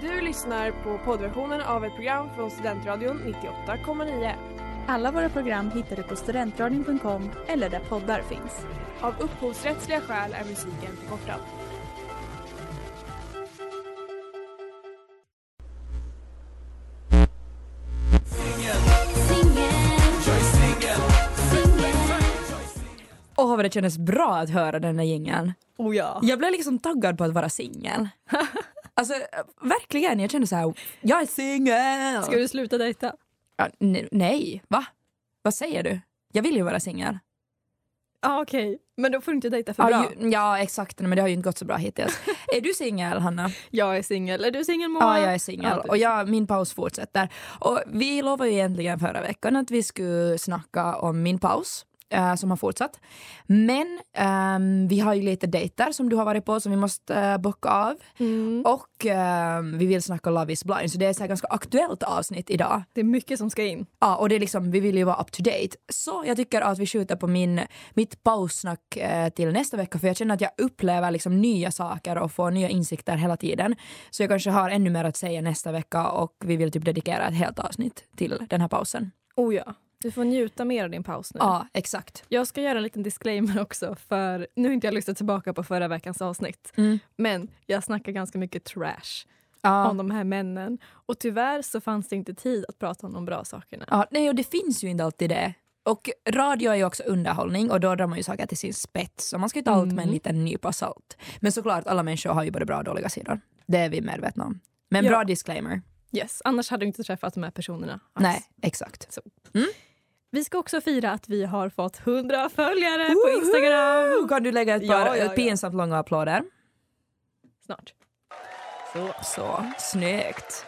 Du lyssnar på poddversionen av ett program från Studentradion 98,9. Alla våra program hittar du på studentradion.com eller där poddar finns. Av upphovsrättsliga skäl är musiken förkortad. Åh vad det kändes bra att höra den där jingeln. Oh ja. Jag blev liksom taggad på att vara singel. alltså verkligen, jag kände så här, jag är singel! Ska du sluta dejta? Ja, ne- nej, va? Vad säger du? Jag vill ju vara singel. Ja okej, men då får du inte dejta för Ja, bra. ju, ja exakt, men det har ju inte gått så bra hittills. är du singel Hanna? Jag är singel. Är du singel Moa? Ja, jag är singel. Ja, och jag, min paus fortsätter. Och vi lovade ju egentligen förra veckan att vi skulle snacka om min paus. Eh, som har fortsatt. Men ehm, vi har ju lite dejter som du har varit på som vi måste uh, bocka av. Mm. Och ehm, vi vill snacka Love is blind så det är ett ganska aktuellt avsnitt idag. Det är mycket som ska in. Ja, och det är liksom, vi vill ju vara up to date. Så jag tycker att vi skjuter på min, mitt paussnack eh, till nästa vecka för jag känner att jag upplever liksom nya saker och får nya insikter hela tiden. Så jag kanske har ännu mer att säga nästa vecka och vi vill typ dedikera ett helt avsnitt till den här pausen. Oh ja. Du får njuta mer av din paus nu. Ja, exakt. Jag ska göra en liten disclaimer också för nu har inte jag lyssnat tillbaka på förra veckans avsnitt. Mm. Men jag snackar ganska mycket trash Ja. om de här männen. Och tyvärr så fanns det inte tid att prata om de bra sakerna. Ja, nej, och det finns ju inte alltid det. Och radio är ju också underhållning och då drar man ju saker till sin spets. Så man ska ju ta allt med en Mm. liten nypa salt. Men såklart, alla människor har ju både bra och dåliga sidor. Det är vi medvetna om. Men Ja. bra disclaimer. Yes, annars hade du inte träffat de här personerna. alls. Nej, exakt. Vi ska också fira att vi har fått 100 följare på Instagram. Woho! Kan du lägga ett Ja, par ja, ja. pinsamt långa applåder? Snart. Så. Så, snyggt.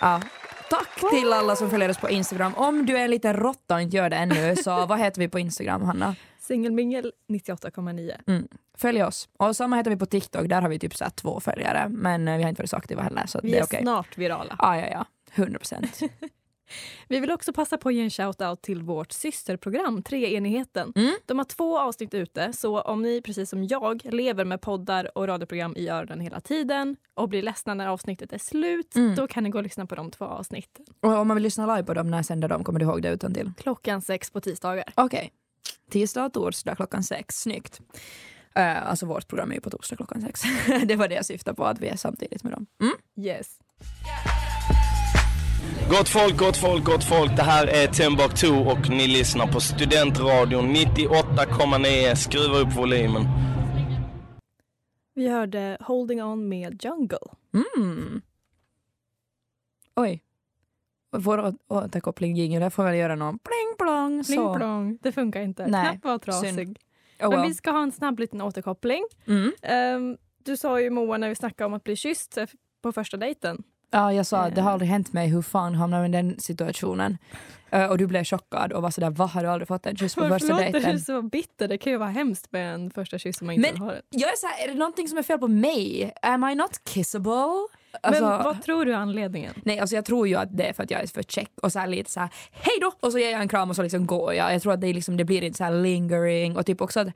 Ja. Tack till alla som följer oss på Instagram. Om du är en liten råtta och inte gör det ännu, så vad heter vi på Instagram, Hanna? Singelmingel 98,9. Mm. Följ oss. Och samma heter vi på TikTok, där har vi typ så två följare. Men eh, vi har inte varit så aktiva heller, så Vi det är är okej. snart virala. Ja, ja, ja. 100 procent. Vi vill också passa på att ge en shout-out till vårt systerprogram Treenigheten. Mm. De har två avsnitt ute, så om ni precis som jag lever med poddar och radioprogram i öronen hela tiden och blir ledsna när avsnittet är slut, Mm. då kan ni gå och lyssna på de två avsnitten. Och om man vill lyssna live på dem, när sänder de? Kommer du ihåg det utan till? Klockan sex på tisdagar. Okej. Tisdag och torsdag klockan sex. Snyggt. Uh, alltså vårt program är ju på torsdag klockan sex. det var det jag syftade på, att vi är samtidigt med dem. Mm. Yes. Gott folk, gott folk, gott folk. Det här är Timbuktu och ni lyssnar på Studentradion 98,9. Skruva upp volymen. Vi hörde Holding On med Jungle. Mm. Oj. Vår återkoppling jingle, där får väl göra någon pling plong. Så. Pling plong. Det funkar inte. Nej, Knapp var trasig. Oh, Men well. vi ska ha en snabb liten återkoppling. mm. Ehm, du sa ju Moa när vi snackade om att bli kysst på första dejten. Ja, jag sa att det har aldrig hänt mig. Hur fan hamnar jag i den situationen? Eh, och du blev chockad och var sådär, vad har du aldrig fått en kyss på Varför första låter du dejten? så bitter? Det kan ju vara hemskt med en första kyss om man inte Men- har det. Jag är såhär, är det någonting som är fel på mig? Am I not kissable? Alltså, Men vad tror du är anledningen? Nej, alltså jag tror ju att det är för att jag är för check och så här lite så här hej då och så ger jag en kram och så liksom går jag. Jag tror att det, liksom, det blir inte så här lingering och typ också att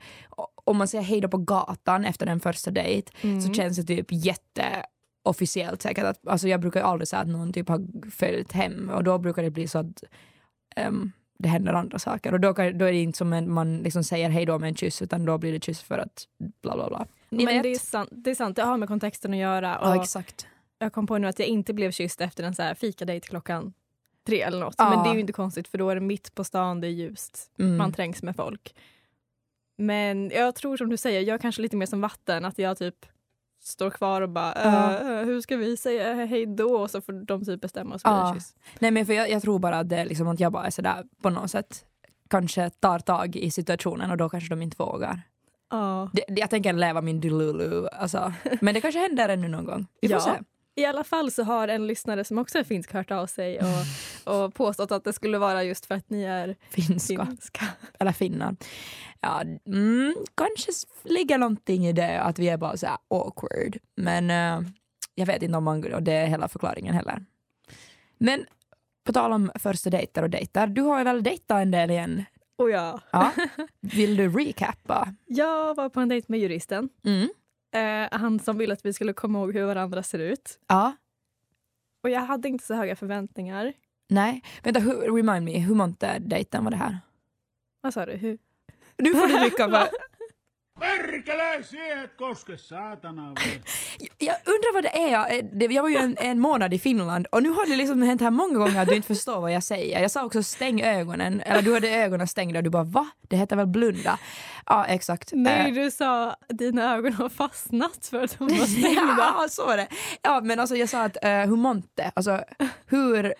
om man säger hej då på gatan efter en första dejt Mm. så känns det typ jätte officiellt säkert att alltså jag brukar aldrig säga att någon typ har följt hem och då brukar det bli så att ehm, det händer andra saker och då, kan, då är det inte som en, man liksom säger hej då med en kyss utan då blir det kyss för att bla bla bla. Ni Men vet? det är, sant, det är sant, det har med kontexten att göra. Och Ja exakt. jag kom på nu att jag inte blev kysst efter en så här fikadejt klockan tre eller något. Ja. Men det är ju inte konstigt för då är det mitt på stan, det är ljust, Mm. man trängs med folk. Men jag tror som du säger, jag är kanske lite mer som vatten, att jag typ står kvar och bara Ja. "Eh, hur ska vi säga hej då? Och så får de typ bestämma och så Ja. Nej men för jag, jag tror bara att det är liksom att jag bara är sådär på något sätt kanske tar tag i situationen och då kanske de inte vågar. Ja. Det, det, jag tänker leva min delulu, alltså. men det kanske händer ännu någon gång. Vi får Ja. se. I alla fall så har en lyssnare som också är finsk hört av sig och, och påstått att det skulle vara just för att ni är Finska, finska. eller finnar. Ja, mm, kanske ligger någonting i det att vi är bara så här awkward. Men eh, jag vet inte om man, och det är hela förklaringen heller. Men på tal om första dejter och dejter, du har ju väl dejtat en del igen? Och ja, Ja. Vill du recappa? jag var på en dejt med juristen. Mm. Eh, han som ville att vi skulle komma ihåg hur varandra ser ut. Ja. Och jag hade inte så höga förväntningar. Nej. Vänta, hur, remind me, hur många dejten var det här? Vad sa du? Hur? Nu får du trycka på... Perkele, et koske, saatana. Jag undrar vad det är. Eh, Det- Jag var ju en, en månad i Finland och nu har det liksom hänt här många gånger att du inte förstår vad jag säger. Jag sa också stäng ögonen, eller du hade ögonen stängda och du bara va? Det heter väl blunda? Ja exakt. Nej, Eh, du sa att dina ögon har fastnat för att de var stängda. Ja, så var det. Ja, men alltså jag sa att uh, hur monte, alltså hur,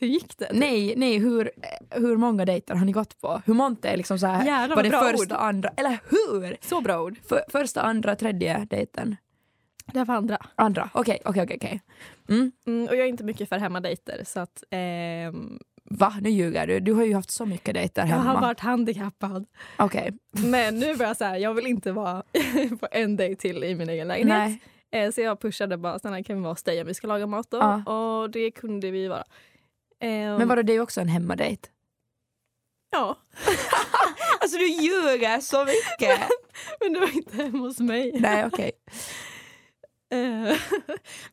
Hur gick det? nej, nej, hur, eh, hur många dejter har ni gått på? Hur monte är liksom så här, Jävlar, var vad det bra första, ord. andra, eller hur? Så bra ord. För, första, andra, tredje dejten? Det var andra. Andra, okej, okej, okej, okej. Mm. Mm, och jag är inte mycket för hemmadejter så att ehm, Va, nu ljuger du. Du har ju haft så mycket dejter jag hemma. har varit handikappad. Okej, Men nu var jag så här, jag vill inte vara på en dejt till i min egen lägenhet. nej. Eh, Så jag pushade bara, snälla kan vi vara hos dig om vi ska laga mat då? Ja. Och det kunde vi vara. Ehm, Men vadå, det är ju också en hemmadejt. Ja, Alltså du ljuger så mycket! men det var inte hemma hos mig. nej, okej. Eh,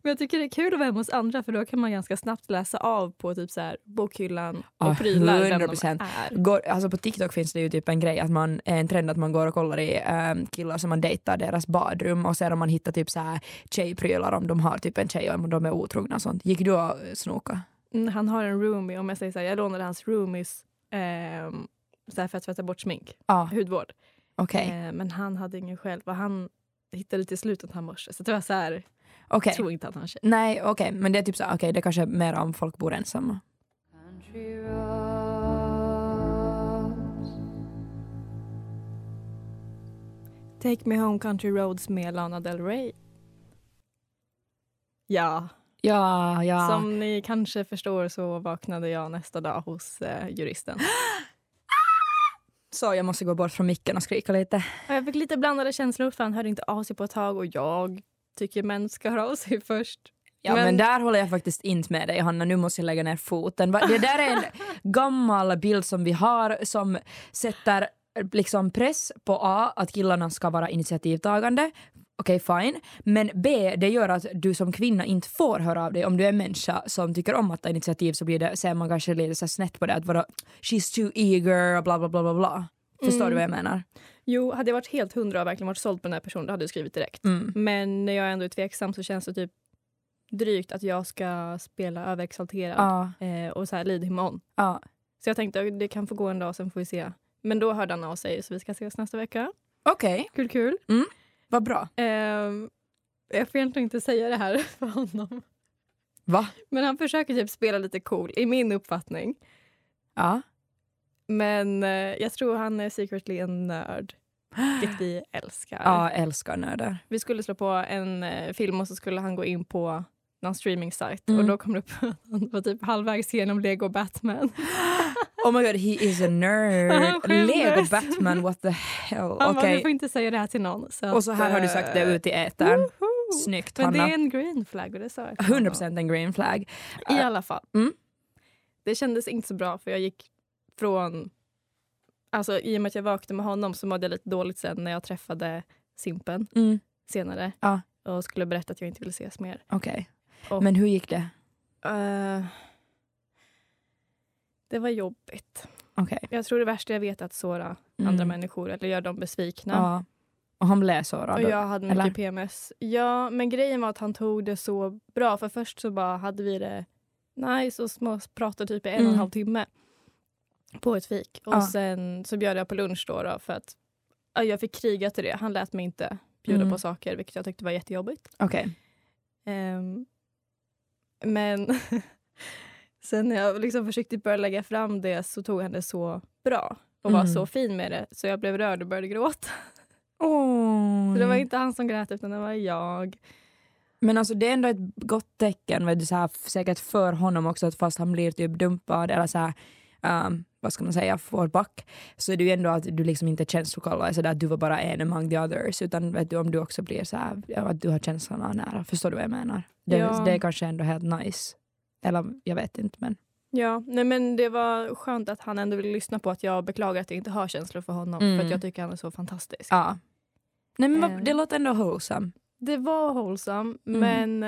men jag tycker det är kul att vara hemma hos andra för då kan man ganska snabbt läsa av på typ så här bokhyllan och Ja, prylar vem de 100%. är. Går, alltså på TikTok finns det ju typ en grej att man, en trend att man går och kollar i um, killar som man dejtar deras badrum och sen om man hittar typ så här tjejprylar om de har typ en tjej och om de är otrogna och sånt. Gick du och snoka? Mm, Han har en roomie, om jag säger så här, jag lånade hans roomies ehm, så här för att tvätta bort smink, Ja, hudvård. okej. Eh, men han hade ingen själv och han hittade till slutet han morse. Så det var så här, Okej. jag tror inte att han tjej. Nej, okej, men det är typ så, okej, det är kanske är mer om folk bor ensamma. Take me home country roads med Lana Del Rey. Ja, Ja, ja. som ni kanske förstår så vaknade jag nästa dag hos eh, juristen. Så jag måste gå bort från micken och skrika lite. Och jag fick lite blandade känslor för han hörde inte av sig på ett tag och jag tycker män ska höra av sig först. Ja men, Men- där håller jag faktiskt inte med dig Hanna, nu måste jag lägga ner foten. Det där är en gammal bild som vi har som sätter liksom press på A, att killarna ska vara initiativtagande. Okej fine. Men B, det gör att du som kvinna inte får höra av dig. Om du är en människa som tycker om att ta initiativ så blir det, ser man kanske lite så snett på det. Att vara she's too eager och bla bla bla bla bla. Förstår Mm. du vad jag menar? Jo, hade jag varit helt hundra och verkligen varit såld på den här personen då hade jag skrivit direkt. Mm. Men när jag ändå är tveksam så känns det typ drygt att jag ska spela överexalterad Ja, eh, och så här on. ja. Så jag tänkte att det kan få gå en dag sen får vi se. Men då hörde han av sig så vi ska ses nästa vecka. Okej, Kul kul. Vad bra. Ehm, jag får egentligen inte säga det här för honom. Va? Men han försöker typ spela lite cool i min uppfattning. Ja. Men eh, jag tror han är secretly en nörd. Vilket vi älskar. Ja, älskar nördar. Vi skulle slå på en eh, film och så skulle han gå in på någon streaming-sajt Mm. och då kom det upp att han var typ halvvägs genom Lego Batman. Oh my god, he is a nerd. Lego Batman, what the hell. Han bara, Okej. du får inte säga det här till någon. Så Och så här har du sagt det ut i etern. Woho! Snyggt Men det Hanna. är en green flag och det sa jag till honom. 100% en green flag. I alla fall. Mm. Det kändes inte så bra för jag gick från... Alltså i och med att jag vaknade med honom så mådde jag lite dåligt sen när jag träffade Simpen Mm. senare. Ja. Och skulle berätta att jag inte ville ses mer. Okej. Och- Men hur gick det? Eh, det var jobbigt. Okej. Jag tror det värsta jag vet är att såra Mm. andra människor eller göra dem besvikna. Ja. Och han blev sårad? Och jag hade mycket eller? PMS. Ja, men grejen var att han tog det så bra. För först så bara hade vi det nice och små pratade typ i en och en Mm. halv timme. På ett fik. Och Ja. sen så bjöd jag på lunch då, då för att ja, jag fick kriga till det. Han lät mig inte bjuda Mm. på saker vilket jag tyckte var jättejobbigt. Okej. Ehm, men sen när jag liksom försökte börja lägga fram det så tog han det så bra och var Mm. så fin med det så jag blev rörd och började gråta. Åh. Så det var inte han som grät utan det var jag. Men alltså det är ändå ett gott tecken, vet du, så här, säkert för honom också, att fast han blir typ dumpad eller så här, um, vad ska man säga, får back, så är det ju ändå att du liksom inte är känslokall och är sådär att du var bara en among the others, utan vet du, om du också blir så här, ja, att du har känslorna nära. Förstår du vad jag menar? Det, Ja. det är kanske ändå helt nice. Eller jag vet inte men. Ja, nej men det var skönt att han ändå ville lyssna på att jag beklagar att jag inte har känslor för honom Mm. för att jag tycker han är så fantastisk. Ja. Nej men Eh. det låter ändå wholesome. Det var wholesome Mm. men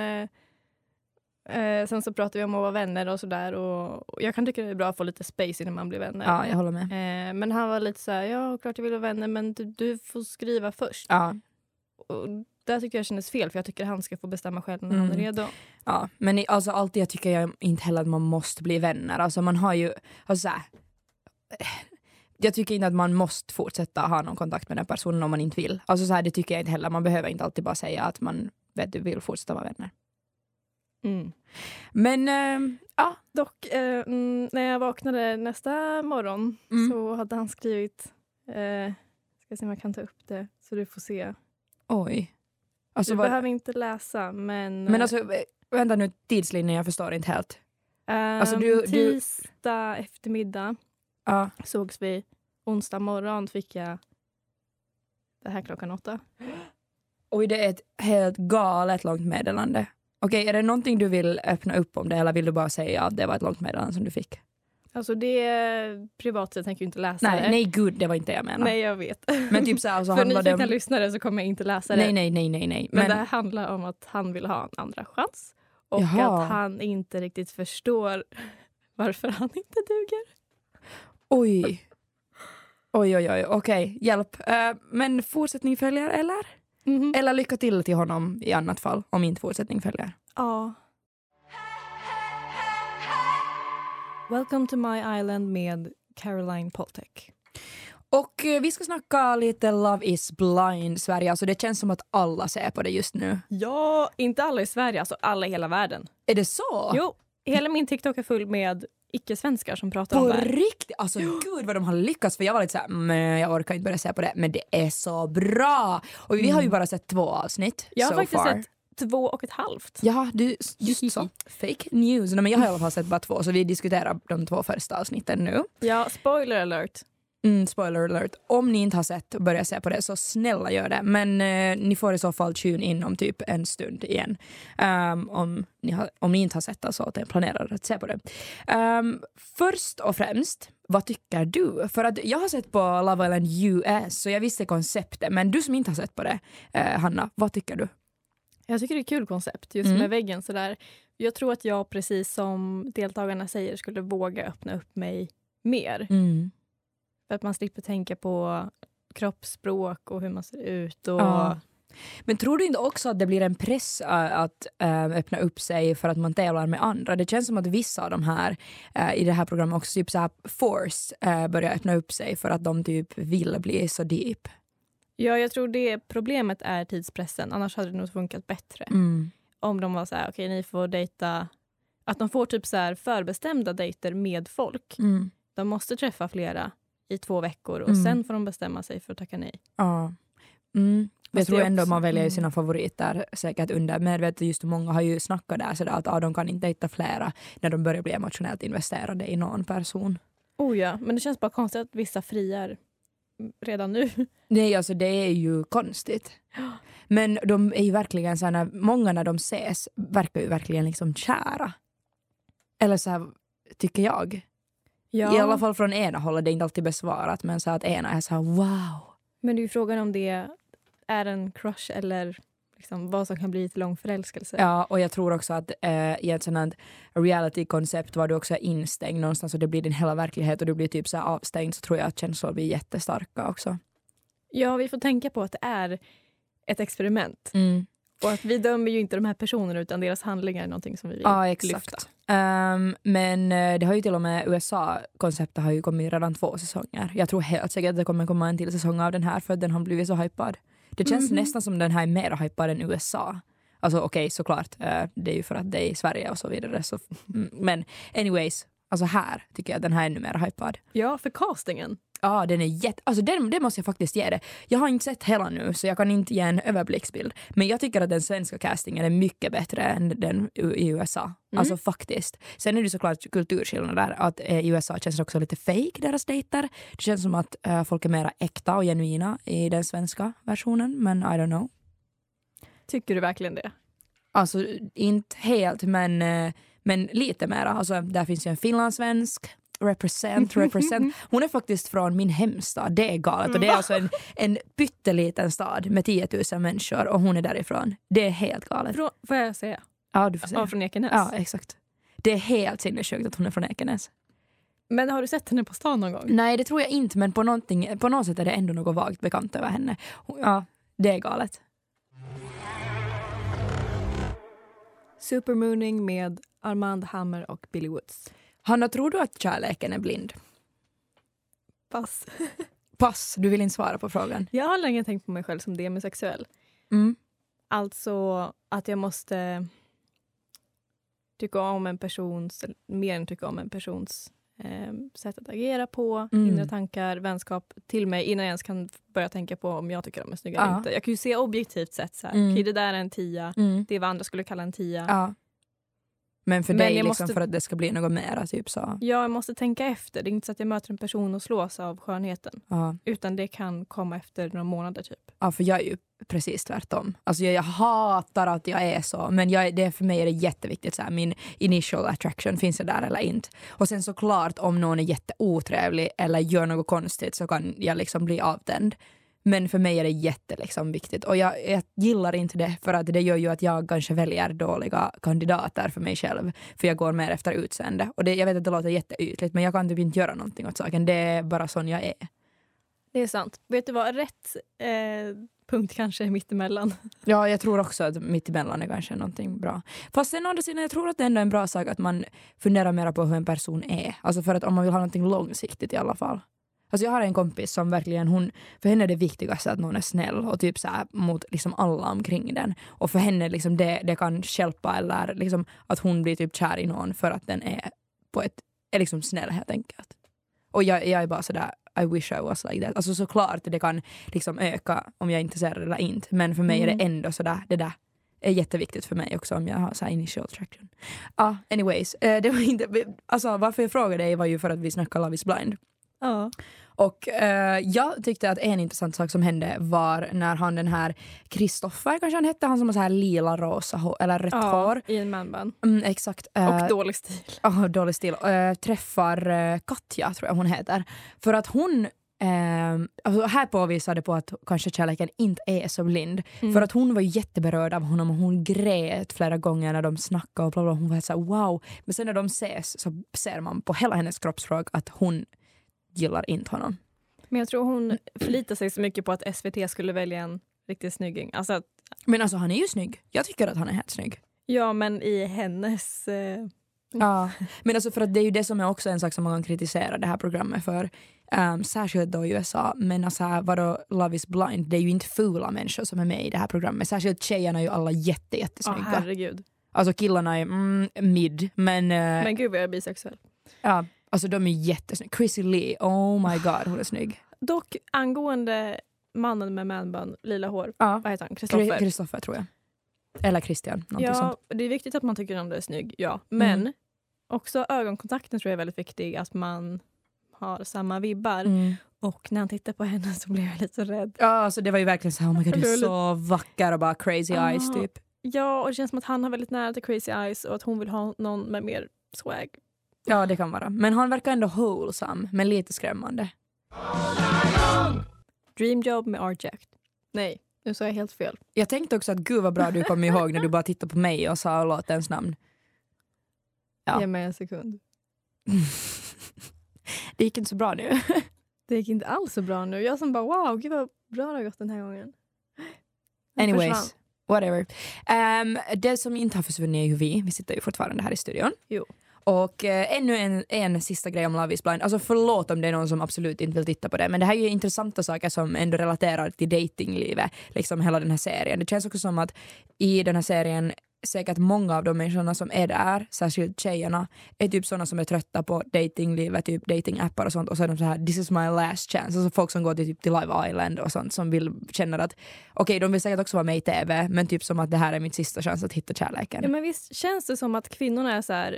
eh, sen så pratar vi om att vara vänner och sådär. Och, och jag kan tycka det är bra att få lite space innan man blir vänner. Ja, jag håller med. Eh, men han var lite så här, ja klart jag vill vara vänner men du, du får skriva först. Ja, Och där tycker jag kändes fel för jag tycker han ska få bestämma själv när han är Mm. redo. ja. men i- alltså, alltid jag tycker jag inte heller att man måste bli vänner. Alltså man har ju, alltså, så här, eh, jag tycker inte att man måste fortsätta ha någon kontakt med den personen om man inte vill. Alltså så här, det tycker jag inte heller. Man behöver inte alltid bara säga att man vet, du vill fortsätta vara vänner. Mm. Men eh, ja, Dock, eh, mm, när jag vaknade nästa morgon Mm. så hade han skrivit, eh, ska se om jag kan ta upp det så du får se. oj. Alltså, du vad, behöver inte läsa men, men alltså, eh, vänta nu, tidslinjen, jag förstår inte helt. eh, alltså, du- du- tisdag eftermiddag Ja. sågs vi. Onsdag morgon fick jag det här klockan åtta. Oj, det är ett helt galet långt meddelande. Okej, är det någonting du vill öppna upp om det eller vill du bara säga att det var ett långt meddelande som du fick? Alltså det är privat så jag tänker inte läsa Nej, det. nej gud, det var inte det jag menade. Nej jag vet. Men typ så här, så För nyfikna om... lyssnare så kommer jag inte läsa det. Nej, nej, nej, nej, nej. Men, Men, det här handlar om att han vill ha en andra chans. Och Jaha. att han inte riktigt förstår varför han inte duger. oj. Oj, oj, oj, okej, hjälp. Eh, men fortsättning följer, eller? Mhm. Eller lycka till till honom i annat fall, om inte fortsättning följer. Ja. Welcome to my island med Caroline Poltek. Och eh, vi ska snacka lite Love is blind Sverige, alltså det känns som att alla ser på det just nu. Ja, inte alla i Sverige, alltså alla i hela världen. Är det så? Jo, hela min TikTok är full med icke-svenskar som pratar På om det här. riktigt? Alltså gud vad de har lyckats för jag var lite såhär, men jag orkar inte börja se på det men det är så bra! Och vi har ju bara sett två avsnitt Mm. Jag har so faktiskt far. sett två och ett halvt. Ja, du, just så. Fake news. Nej, men jag har i alla fall sett bara två så vi diskuterar de två första avsnitten nu. Ja, spoiler alert. Mm, spoiler alert. Om ni inte har sett och börjat se på det så snälla gör det. Men eh, ni får i så fall tune in om typ en stund igen. Ehm, om, ni har, om ni inte har sett det så att ni planerar att se på det. Ehm, först och främst, vad tycker du? För att jag har sett på Love Island US så jag visste konceptet. Men du som inte har sett på det, eh, Hanna, vad tycker du? Jag tycker det är ett kul koncept, just Mm. med väggen. Sådär. Jag tror att jag, precis som deltagarna säger, skulle våga öppna upp mig mer. Mm. För att man slipper tänka på kroppsspråk och hur man ser ut. Och... Ja. Men tror du inte också att det blir en press äh, att äh, öppna upp sig för att man tävlar med andra? Det känns som att vissa av de här äh, i det här programmet också typ så här force börjar öppna upp sig för att de typ vill bli så deep. Ja, jag tror det problemet är tidspressen. Annars hade det nog funkat bättre. Mm. Om de var så här, okej ni får dejta... Att de får typ så här förbestämda dejter med folk. Mm. De måste träffa flera i två veckor och Mm. sen får de bestämma sig för att tacka nej. Ja. Mm. Jag tror ändå också- man väljer mm. sina favoriter säkert under medvetet. Just många har ju snackat där sådär att ah, de kan inte dejta flera när de börjar bli emotionellt investerade i någon person. Oh ja, men det känns bara konstigt att vissa friar redan nu. Nej, alltså det är ju konstigt. Men de är ju verkligen så när, många när de ses verkar ju verkligen liksom kära. Eller så här, tycker jag. I alla fall från ena hållet, det är inte alltid besvarat, men så att ena är så här wow. Men det är ju frågan om det är en crush eller liksom vad som kan bli till lång förälskelse. Ja, och jag tror också att eh, i ett sånt reality-koncept var du också är instängd någonstans och det blir din hela verklighet och du blir typ så avstängd så tror jag att känslor blir jättestarka också. Ja, vi får tänka på att det är ett experiment. Och att vi dömer ju inte de här personerna utan deras handlingar är någonting som vi vill Ja, exakt. lyfta. Ehm, men eh, det har ju till och med USA-konceptet har ju kommit redan två säsonger. Jag tror helt säkert att det kommer komma en till säsong av den här för den har blivit så hypad. Det känns Mhm. nästan som den här är mer hypad än USA. Alltså okej, såklart. eh, det är ju för att det är i Sverige och så vidare. Så, mm, men anyways, alltså här tycker jag den här är ännu mer hypad. Ja, för castingen. Ja, den är jätte... Alltså den, det måste jag faktiskt ge det. Jag har inte sett hela nu så jag kan inte ge en överblicksbild. Men jag tycker att den svenska castingen är mycket bättre än den i USA. Mm. Alltså faktiskt. Sen är det såklart kulturskillnader. Att eh, i USA känns det också lite fake deras dejter. Det känns som att eh, folk är mer äkta och genuina i den svenska versionen. Men I don't know. Tycker du verkligen det? Alltså inte helt men, eh, men lite mera. Alltså, där finns ju en finlandssvensk. Represent, represent. Hon är faktiskt från min hemstad. Det är galet. Och det är alltså en, en pytteliten stad med 10 000 människor och hon är därifrån. Det är helt galet. Frå- får jag säga? Ja, du får se. Ja, från Ekenäs. Ja, exakt. Det är helt sinnessjukt att hon är från Ekenäs. Men har du sett henne på stan någon gång? Nej, det tror jag inte, men på, på något sätt är det ändå något vagt bekant över henne. Ja, det är galet. Supermooning med Armand Hammer och Billy Woods. Hanna, tror du att kärleken är blind? Pass. Pass, du vill inte svara på frågan. Jag har länge tänkt på mig själv som demisexuell. Mm. Alltså att jag måste tycka om en persons, mer än tycka om en persons eh, sätt att agera på, Mm. inre tankar, vänskap till mig innan jag ens kan börja tänka på om jag tycker de är snygga eller inte. Jag kan ju se objektivt sett så här, Mm. okej det där är en tia, Mm. det är vad andra skulle kalla en tia. Ja. Men för Men dig, jag liksom, måste- för att det ska bli något mera, typ så. Ja, jag måste tänka efter. Det är inte så att jag möter en person och slås av skönheten. Ja. Utan det kan komma efter några månader typ. ja, för jag är ju precis tvärtom. Alltså jag, jag hatar att jag är så, men jag, det, för mig är det jätteviktigt. Så här, min initial attraction, finns det där eller inte? Och sen såklart om någon är jätteotrevlig eller gör något konstigt så kan jag liksom bli avtänd. Men för mig är det jätteviktigt. Liksom, viktigt. och jag, jag gillar inte det för att det gör ju att jag kanske väljer dåliga kandidater för mig själv. För jag går mer efter utseende. Och det, jag vet att det låter jätteytligt men jag kan typ inte göra någonting åt saken. Det är bara sån jag är. Det är sant. Vet du vad? Rätt eh, punkt kanske är mittemellan. Ja, jag tror också att mittemellan är kanske någonting bra. Fast sen å andra sidan, jag tror att det ändå är en bra sak att man funderar mer på hur en person är. Alltså för att om man vill ha någonting långsiktigt i alla fall. Alltså jag har en kompis som verkligen, hon, för henne är det viktigaste att någon är snäll och typ så här mot liksom alla omkring den. Och för henne liksom det, det kan hjälpa eller liksom att hon blir typ kär i någon för att den är på ett, är liksom snäll helt enkelt. Och jag, jag är bara sådär, I wish I was like that. Alltså såklart det kan liksom öka om jag är intresserad eller inte. Men för mig är det ändå sådär, det där är jätteviktigt för mig också om jag har så här initial attraction. Ja, anyways. Eh, det var inte, alltså, varför jag frågade dig var ju för att vi snackade Love is blind. Ja. Och eh, jag tyckte att en intressant sak som hände var när han den här Kristoffer kanske han hette, han som har så här lila rosa hår, eller rött hår. i en manband. Mm, exakt. Eh, Och dålig stil. oh, dålig stil. Eh, träffar eh, Katja, tror jag hon heter. För att hon alltså här påvisade på att kanske kärleken inte är så blind. Mm. För att hon var jätteberörd av honom och hon grät flera gånger när de snackade och bla bla. Hon var helt såhär wow. Men sen när de ses så ser man på hela hennes kroppsspråk att hon gillar inte honom. Men jag tror hon förlitar sig så mycket på att SVT skulle välja en riktigt snygging. Alltså, att- Men alltså han är ju snygg. Jag tycker att han är helt snygg. ja, men i hennes... Eh, Ja. Men alltså för att det är ju det som är också en sak som man kan kritisera det här programmet för. Um, särskilt då i USA. Men alltså vadå Love is blind, det är ju inte fula människor som är med i det här programmet. Särskilt tjejerna är ju alla jätte, jättesnygga. herregud. alltså killarna är mm, mid, men, eh, Men gud vad jag är bisexuell. ja, alltså de är jättesnygga. Chrissy Lee, oh my god hon är snygg. Dock angående mannen med manbun, lila hår, Ja. vad heter han? Kri- Kristoffer. Kristoffer tror jag. Eller Christian, Ja, sånt. det är viktigt att man tycker om det är snygg, ja. Men Mm. också ögonkontakten tror jag är väldigt viktig, att man har samma vibbar. Mm. Och när han tittar på henne så blir jag lite rädd. Ja, alltså det var ju verkligen så här, oh my god du är så vacker och bara crazy Ah. eyes typ. Ja, och det känns som att han har väldigt nära till Crazy Eyes och att hon vill ha någon med mer swag. Ja det kan vara. Men han verkar ändå wholesome, men lite skrämmande. Dream Job med Art Jack. Nej, nu sa jag helt fel. Jag tänkte också att gud vad bra du kom ihåg när du bara tittade på mig och sa låtens namn. Ja. Ge mig en sekund. det gick inte så bra nu. Det gick inte alls så bra nu. Jag som bara wow, gud vad bra det har gått den här gången. Den Anyways, försvann. whatever. Um, det som inte har försvunnit är ju vi. Vi sitter ju fortfarande här i studion. Jo. Och eh, ännu en, en sista grej om Love is blind. Alltså förlåt om det är någon som absolut inte vill titta på det. Men det här är ju intressanta saker som ändå relaterar till datinglivet. Liksom hela den här serien. Det känns också som att i den här serien säkert många av de människorna som är där, särskilt tjejerna, är typ sådana som är trötta på datinglivet, typ datingappar och sånt och så är de så här this is my last chance. Alltså folk som går till, typ till Live Island och sånt som vill känna att okej de vill säkert också vara med i TV men typ som att det här är min sista chans att hitta kärleken. Ja, men visst känns det som att kvinnorna är så här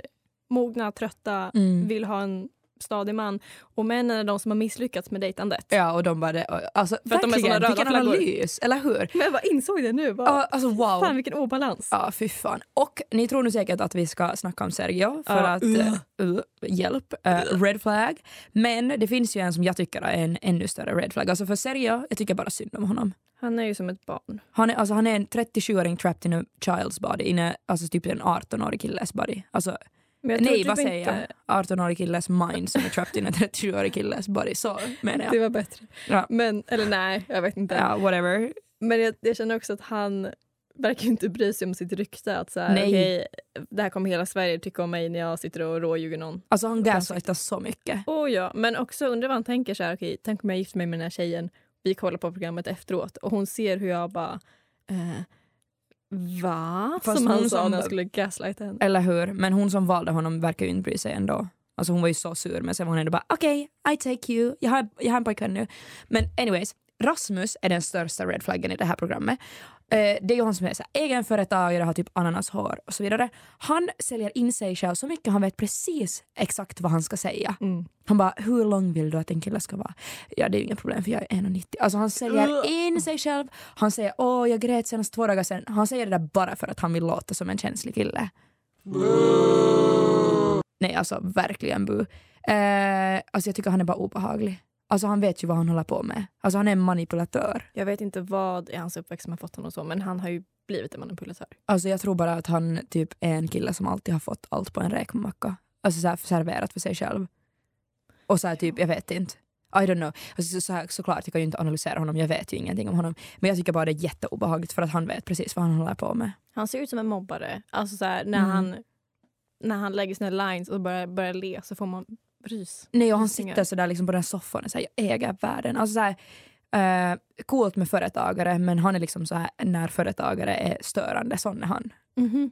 mogna, trötta, Mm. vill ha en stadig man och männen är de som har misslyckats med dejtandet. Ja, och de bara, det- alltså För att de är verkligen, röda vilken flaggor. analys, eller hur? Men jag bara insåg det nu. Bara, Ja, alltså wow. Fan vilken obalans. Ja, fy fan. Och ni tror nu säkert att vi ska snacka om Sergio för Ja, att, uh. eh, uh, hjälp, eh, red flag. Men det finns ju en som jag tycker är en ännu större red flag. Alltså för Sergio, jag tycker bara synd om honom. Han är ju som ett barn. Han är, alltså han är en 37-åring trapped in a child's body, in a, alltså typ en 18-årig killes body. Alltså, nej, typ vad säger inte- jag? 18-årig killes mind som är trapped in a 37-årig killes body. Så menar Det jag. var bättre. Ja. Men, eller nej, jag vet inte. Ja, whatever. Men jag, jag känner också att han verkar inte bry sig om sitt rykte. Att så här, Nej. okej, det här kommer hela Sverige tycka om mig när jag sitter och råljuger någon. Alltså han gaslightar så mycket. Oh ja, men också undrar vad han tänker så här, okej, tänk om jag gifter mig med den här tjejen, vi kollar på programmet efteråt och hon ser hur jag bara eh, Va? Fast som han hon sa när han skulle gaslighta henne. Eller hur? Men hon som valde honom verkar ju inte bry sig ändå. Alltså hon var ju så sur men sen var hon ändå bara okej, I take you, jag har, jag har en pojkvän nu. Men anyways, Rasmus är den största red flaggen i det här programmet. Eh, det är ju han som är så här, egenföretagare, har typ ananashår och så vidare. Han säljer in sig själv så mycket han vet precis exakt vad han ska säga. Mm. Han bara, hur lång vill du att en kille ska vara? Ja det är ju inga problem för jag är 1,90. Alltså han säljer in sig själv. Han säger, åh jag grät senast två dagar sedan. Han säger det där bara för att han vill låta som en känslig kille. Nej alltså verkligen bu. Eh, alltså jag tycker han är bara obehaglig. Alltså han vet ju vad han håller på med. Alltså han är en manipulatör. Jag vet inte vad i hans uppväxt som har fått honom så, men han har ju blivit en manipulatör. Alltså jag tror bara att han typ är en kille som alltid har fått allt på en räkmacka. Alltså så här serverat för sig själv. Och så här typ, jag vet inte. I don't know. Alltså, så, så här, såklart, jag kan ju inte analysera honom, jag vet ju ingenting om honom. Men jag tycker bara det är jätteobehagligt för att han vet precis vad han håller på med. Han ser ut som en mobbare. Alltså så här, när, Mm. han, när han lägger sina lines och börjar, börjar le så får man rys. Nej och han Rysningar. sitter sådär liksom på den soffan och säger jag äger världen. Alltså så här, eh, coolt med företagare men han är liksom så här när företagare är störande, sån är han.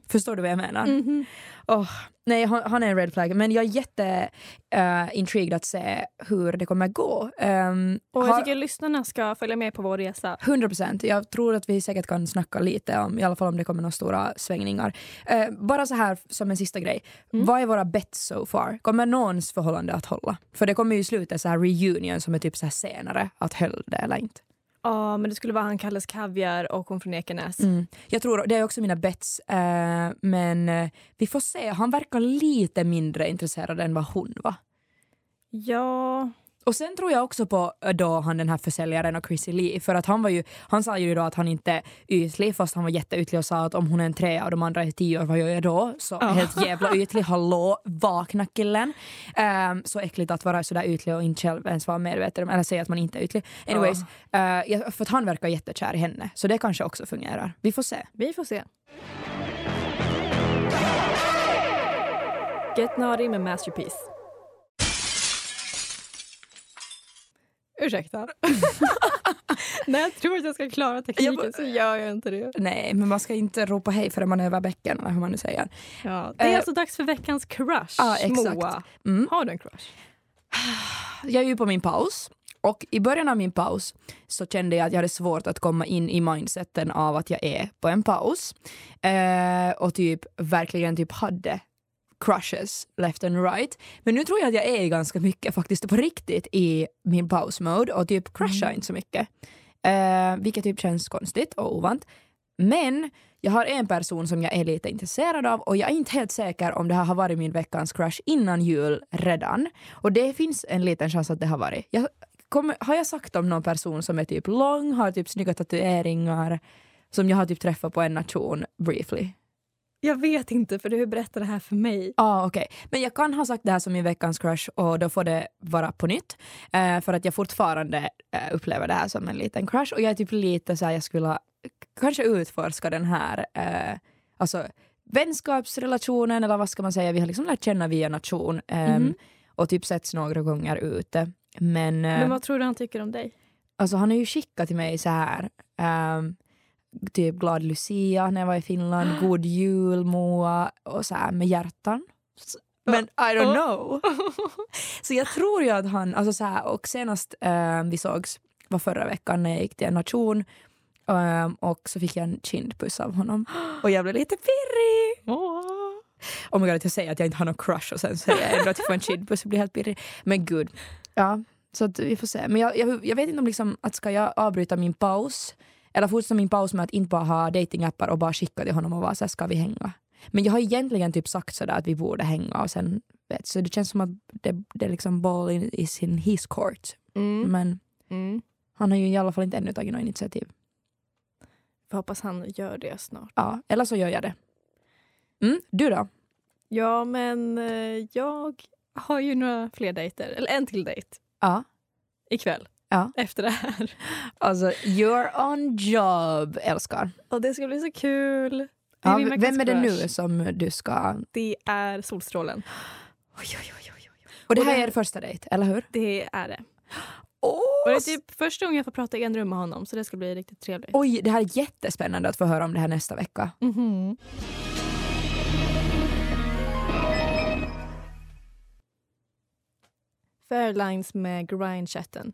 Förstår du vad jag menar? Mhm. Åh, nej, han, han är en red flag. Men jag är jätte uh, intrigued att se hur det kommer gå. Um, Och jag har- tycker lyssnarna ska följa med på vår resa. 100 procent. Jag tror att vi säkert kan snacka lite om, i alla fall om det kommer några stora svängningar. Eh, bara så här som en sista grej. Mm. Vad är våra bets so far? Kommer någons förhållande att hålla? För det kommer ju i slutet så här reunion som är typ så här senare, att höll det eller inte. Ja, men det skulle vara han Kalles Kaviar och hon från Ekenäs. Mm. Jag tror, det är också mina bets, eh, men eh, vi får se. Han verkar lite mindre intresserad än vad hon var. Ja, Och sen tror jag också på eh, då han den här försäljaren och Chrissy Lee för att han var ju, han sa ju då att han inte är ytlig fast han var jätteytlig och sa att om hon är en trea och de andra är tio vad gör jag då? Så Ja. helt jävla ytlig, hallå, vakna killen. Ehm, så äckligt att vara sådär ytlig och inte själv ens vara medveten om, eller säga att man inte är ytlig. Anyways, eh, jag- för att han verkar jättekär i henne så det kanske också fungerar. Vi får se. vi får se. Get Naughty med Masterpiece. Ursäkta. När jag tror att jag ska klara tekniken Jag- så gör jag inte det. Nej, men man ska inte ropa hej förrän man är över bäcken eller hur man nu säger. Ja, det är Eh, alltså dags för veckans crush. Ja, exakt. Moa, Mm. har du en crush? jag är ju på min paus och i början av min paus så kände jag att jag hade svårt att komma in i mindseten av att jag är på en paus eh, och typ verkligen typ hade crushes left and right. Men nu tror jag att jag är ganska mycket faktiskt på riktigt i min pausmode och typ crushar inte så mycket. Eh, vilket typ känns konstigt och ovant. Men jag har en person som jag är lite intresserad av och jag är inte helt säker om det här har varit min veckans crush innan jul redan. Och det finns en liten chans att det har varit. Jag kommer, har jag sagt om någon person som är typ lång, har typ snygga tatueringar, som jag har typ träffat på en nation briefly? Jag vet inte för du berättade det här för mig. Ja, ah, okej. Men jag kan ha sagt det här som min veckans crush och då får det vara på nytt. Eh, för att jag fortfarande eh, upplever det här som en liten crush och jag är typ lite så här, jag skulle kanske utforska den här, eh, alltså vänskapsrelationen eller vad ska man säga, vi har liksom lärt känna via nation ehm, Mhm. och typ setts några gånger ute. Men, eh, Men vad tror du han tycker om dig? alltså han har ju skickat till mig så här ehm, typ glad Lucia när jag var i Finland, god jul Moa och så här med hjärtan. Men I don't know. Så jag tror ju att han, alltså så här, och senast eh, vi sågs var förra veckan när jag gick till en nation eh, och så fick jag en kindpuss av honom och jag blev lite pirrig. Oh my god, att jag säger att jag inte har någon crush och sen säger jag ändå att jag får en kindpuss och blir helt pirrig. Men gud. Ja, så vi får se. Men jag, jag, jag vet inte om liksom att ska jag avbryta min paus eller fortsätta min paus med att inte bara ha datingappar och bara skicka till honom och vara så här, ska vi hänga? Men jag har egentligen typ sagt sådär att vi borde hänga och sen vet, så det känns som att det, det är liksom ball in, i sin his court. Mm. Men Mm. han har ju i alla fall inte ännu tagit något initiativ. Jag hoppas han gör det snart. Ja, eller så gör jag det. Mm, du då? Ja, men eh, jag har ju några fler dejter. Eller en till dejt Ja. ikväll. Ja. Efter det här. Alltså, you're on job, älskar. Och det ska bli så kul. Det Ja, min veckans vem är det nu som du ska... Det är Solstrålen. Oj, oj, oj, oj. oj. Och det Och här det- är er första dejt, eller hur? Det är det. Åh, Och det är typ första gången jag får prata i en rum med honom så det ska bli riktigt trevligt. Oj, det här är jättespännande att få höra om det här nästa vecka. Mhm. Fairlines med grindchatten.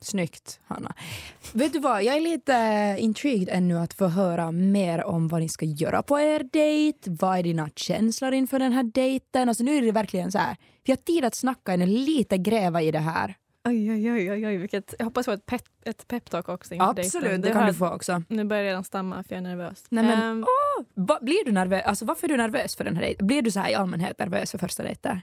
Snyggt, Hanna. Vet du vad, jag är lite intrigued ännu att få höra mer om vad ni ska göra på er dejt. Vad är dina känslor inför den här dejten? Alltså nu är det verkligen så här, vi har tid att snacka än lite gräva i det här. Oj, oj, oj, oj, oj vilket, jag hoppas få ett, pep, ett peptalk också inför Absolut, dejten. det kan du få också. Nu börjar jag redan stamma för jag är nervös. Nej, men- Ehm, Va, blir du nervös? Alltså, varför är du nervös för den här dejten? Blir du så här i allmänhet nervös för första dejter?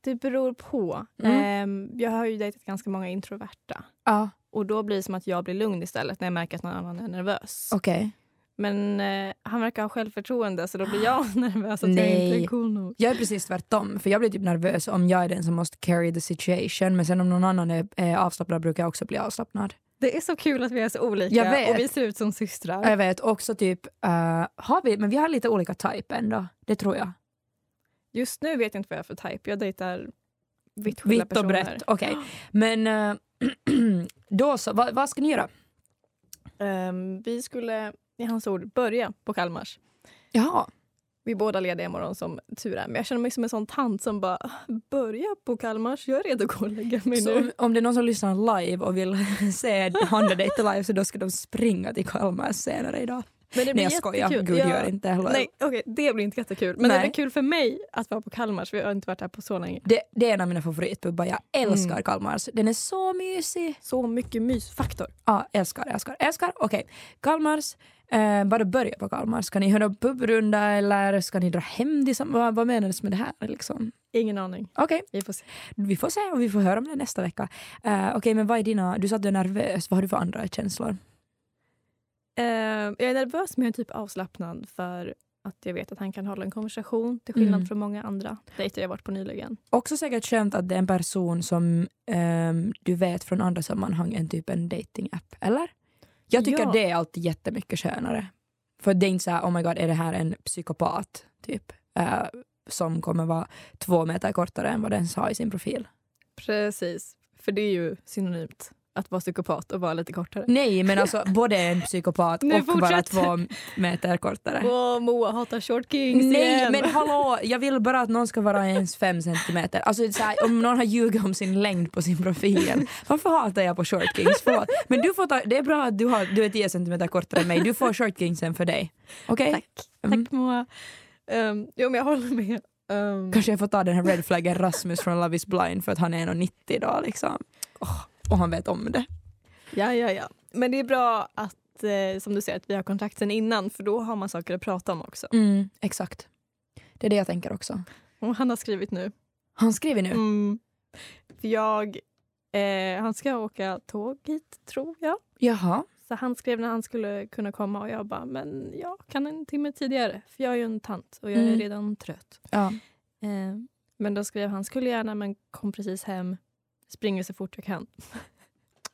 Det beror på. Mm. Ehm, jag har ju dejtat ganska många introverta. Ja, Och då blir det som att jag blir lugn istället när jag märker att någon annan är nervös. okej. Men eh, han verkar ha självförtroende så då blir jag nervös att jag inte Nej. är cool nog. Jag är precis tvärtom, för jag blir typ nervös om jag är den som måste carry the situation, men sen om någon annan är, är avslappnad brukar jag också bli avslappnad. Det är så kul att vi är så olika och vi ser ut som systrar. Jag vet också typ, eh, har vi, men vi har lite olika type ändå, det tror jag. Just nu vet jag inte vad jag är för type. Jag dejtar vitt skilda Vitt och personer. brett, okej. Men eh, då så, vad, vad ska ni göra? Ehm, vi skulle, i hans ord, börja på Kalmars. Jaha, Vi är båda lediga imorgon som tur är. Men jag känner mig som en sån tant som bara börja på Kalmars. Jag är redo att gå och lägga mig så nu. om, om det är någon som lyssnar live och vill se Honda Date live så då ska de springa till Kalmar senare idag. Men det Nej jag skojar, jättekul. gud gör inte heller. Nej, okej, det blir inte jättekul. Men det Nej. blir kul för mig att vara på Kalmars. Vi har inte varit här på så länge. Det, det är en av mina favoritpubbar, jag älskar Mm. Kalmars. Den är så mysig. Så mycket mysfaktor. Ja, älskar, älskar, älskar. Okej, Kalmars. Eh, bara börja på Kalmar. Ska ni höra pubrunda eller ska ni dra hem tillsammans? Vad, vad menas med det här? Liksom? Ingen aning. Okej, Vi får se. vi får se och vi får höra om det nästa vecka. Eh, Okej, men vad är dina... Du sa att du är nervös. Vad har du för andra känslor? Jag är nervös men jag är typ avslappnad för att jag vet att han kan hålla en konversation till skillnad Mm. från många andra dejter jag varit på nyligen. Också säkert skönt att det är en person som ehm, du vet från andra sammanhang än typ en dating-app, eller? Jag tycker Ja. det är alltid jättemycket skönare. För det är inte såhär, oh my god, är det här en psykopat? Typ. eh, som kommer vara två meter kortare än vad den sa i sin profil. Precis, för det är ju synonymt att vara psykopat och vara lite kortare. Nej, men alltså både en psykopat och bara två meter kortare. Åh, Moa hatar short kings Nej, igen. men hallå, jag vill bara att någon ska vara ens fem centimeter. Alltså så här, om någon har ljugit om sin längd på sin profil. Varför hatar jag på short kings? Förlåt. Men du får ta, det är bra att du, har, du är 10 centimeter kortare än mig. Du får short kingsen för dig. Okej? Tack, Mm. tack Moa. Um, jo men jag håller med. Um, Kanske jag får ta den här red flaggen Rasmus från Love is blind för att han är 1,90 idag liksom. Åh, och han vet om det. ja, ja, ja. Men det är bra att, eh, som du säger, att vi har kontakt sen innan för då har man saker att prata om också. Mm, exakt. Det är det jag tänker också. Och han har skrivit nu. Han skriver nu. Mm. För jag, eh, han ska åka tåg hit tror jag. Jaha. Så han skrev när han skulle kunna komma och jag bara, men jag kan en timme tidigare. För jag är ju en tant och jag är Mm. redan trött. Ja. Eh, men då skrev han, skulle gärna men kom precis hem. Springer så fort jag kan.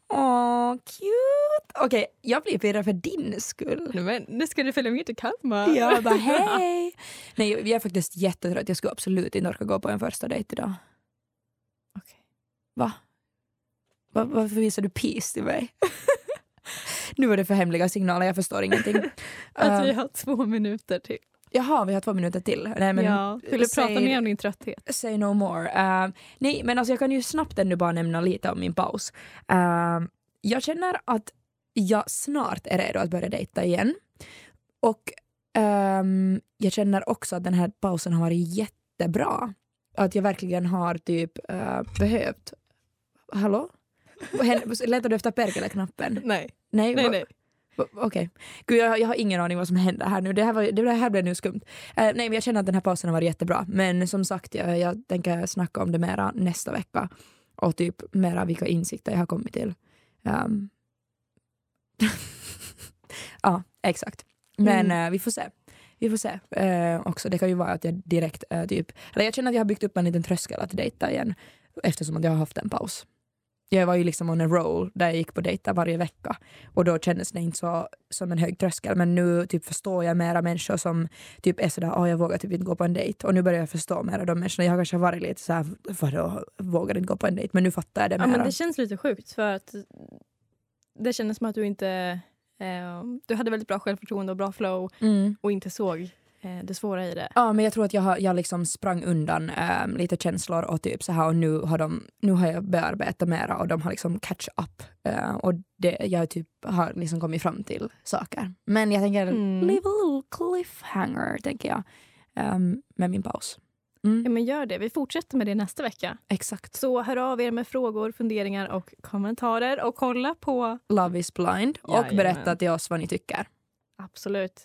Åh, cute! Okej, jag blir pirrad för din skull. Nej, Men nu ska du följa med till Kalmar. Jag bara hej! Nej, jag är faktiskt jättetrött. Jag skulle absolut inte orka gå på en första dejt idag. Okej. Va? Va? Varför visar du peace till mig? nu var det för hemliga signaler, jag förstår ingenting. Att vi Uh, har två minuter till. Jaha, vi har två minuter till. Nej, men ja. Vill du prata mer om din trötthet? Say no more. Uh, nej, men alltså jag kan ju snabbt ännu bara nämna lite om min paus. Uh, jag känner att jag snart är redo att börja dejta igen. Och ehm, jag känner också att den här pausen har varit jättebra. Att jag verkligen har typ eh, behövt... Hallå? Letar du efter perkele-knappen? Nej. Nej, Nej, nej. Okej. Gud, jag, jag har ingen aning vad som händer här nu. Det här, var, det här blev nu skumt. Eh, nej, men jag känner att den här pausen har varit jättebra. Men som sagt, jag, jag tänker snacka om det mera nästa vecka. Och typ mera vilka insikter jag har kommit till. Ehm. ja, exakt. Men Mm. eh, vi får se. Vi får se. Eh, också, det kan ju vara att jag direkt eh, typ... Eller jag känner att jag har byggt upp en liten tröskel att dejta igen. Eftersom att jag har haft en paus. Jag var ju liksom on a roll där jag gick på dejter varje vecka. Och då kändes det inte så som en hög tröskel. Men nu typ förstår jag mera människor som typ är sådär, oh, jag vågar typ inte gå på en dejt. Och nu börjar jag förstå mera de människorna. Jag har kanske varit lite såhär, vadå, vågar inte gå på en dejt? Men nu fattar jag det Ja, mera. men det känns lite sjukt för att det kändes som att du inte... Eh, du hade väldigt bra självförtroende och bra flow mm. och inte såg det svåra i det. Ja, men jag tror att jag, har, jag liksom sprang undan ähm, lite känslor och typ så här och nu har, de, nu har jag bearbetat mera och de har liksom catch up. Äh, och det, jag typ har liksom kommit fram till saker. Men jag tänker Mm. leave a little cliffhanger, tänker jag, ähm, med min paus. Mm, Ja, men gör det. Vi fortsätter med det nästa vecka. Exakt. Så hör av er med frågor, funderingar och kommentarer och kolla på... Love is blind och Jajamän. berätta till oss vad ni tycker. Absolut.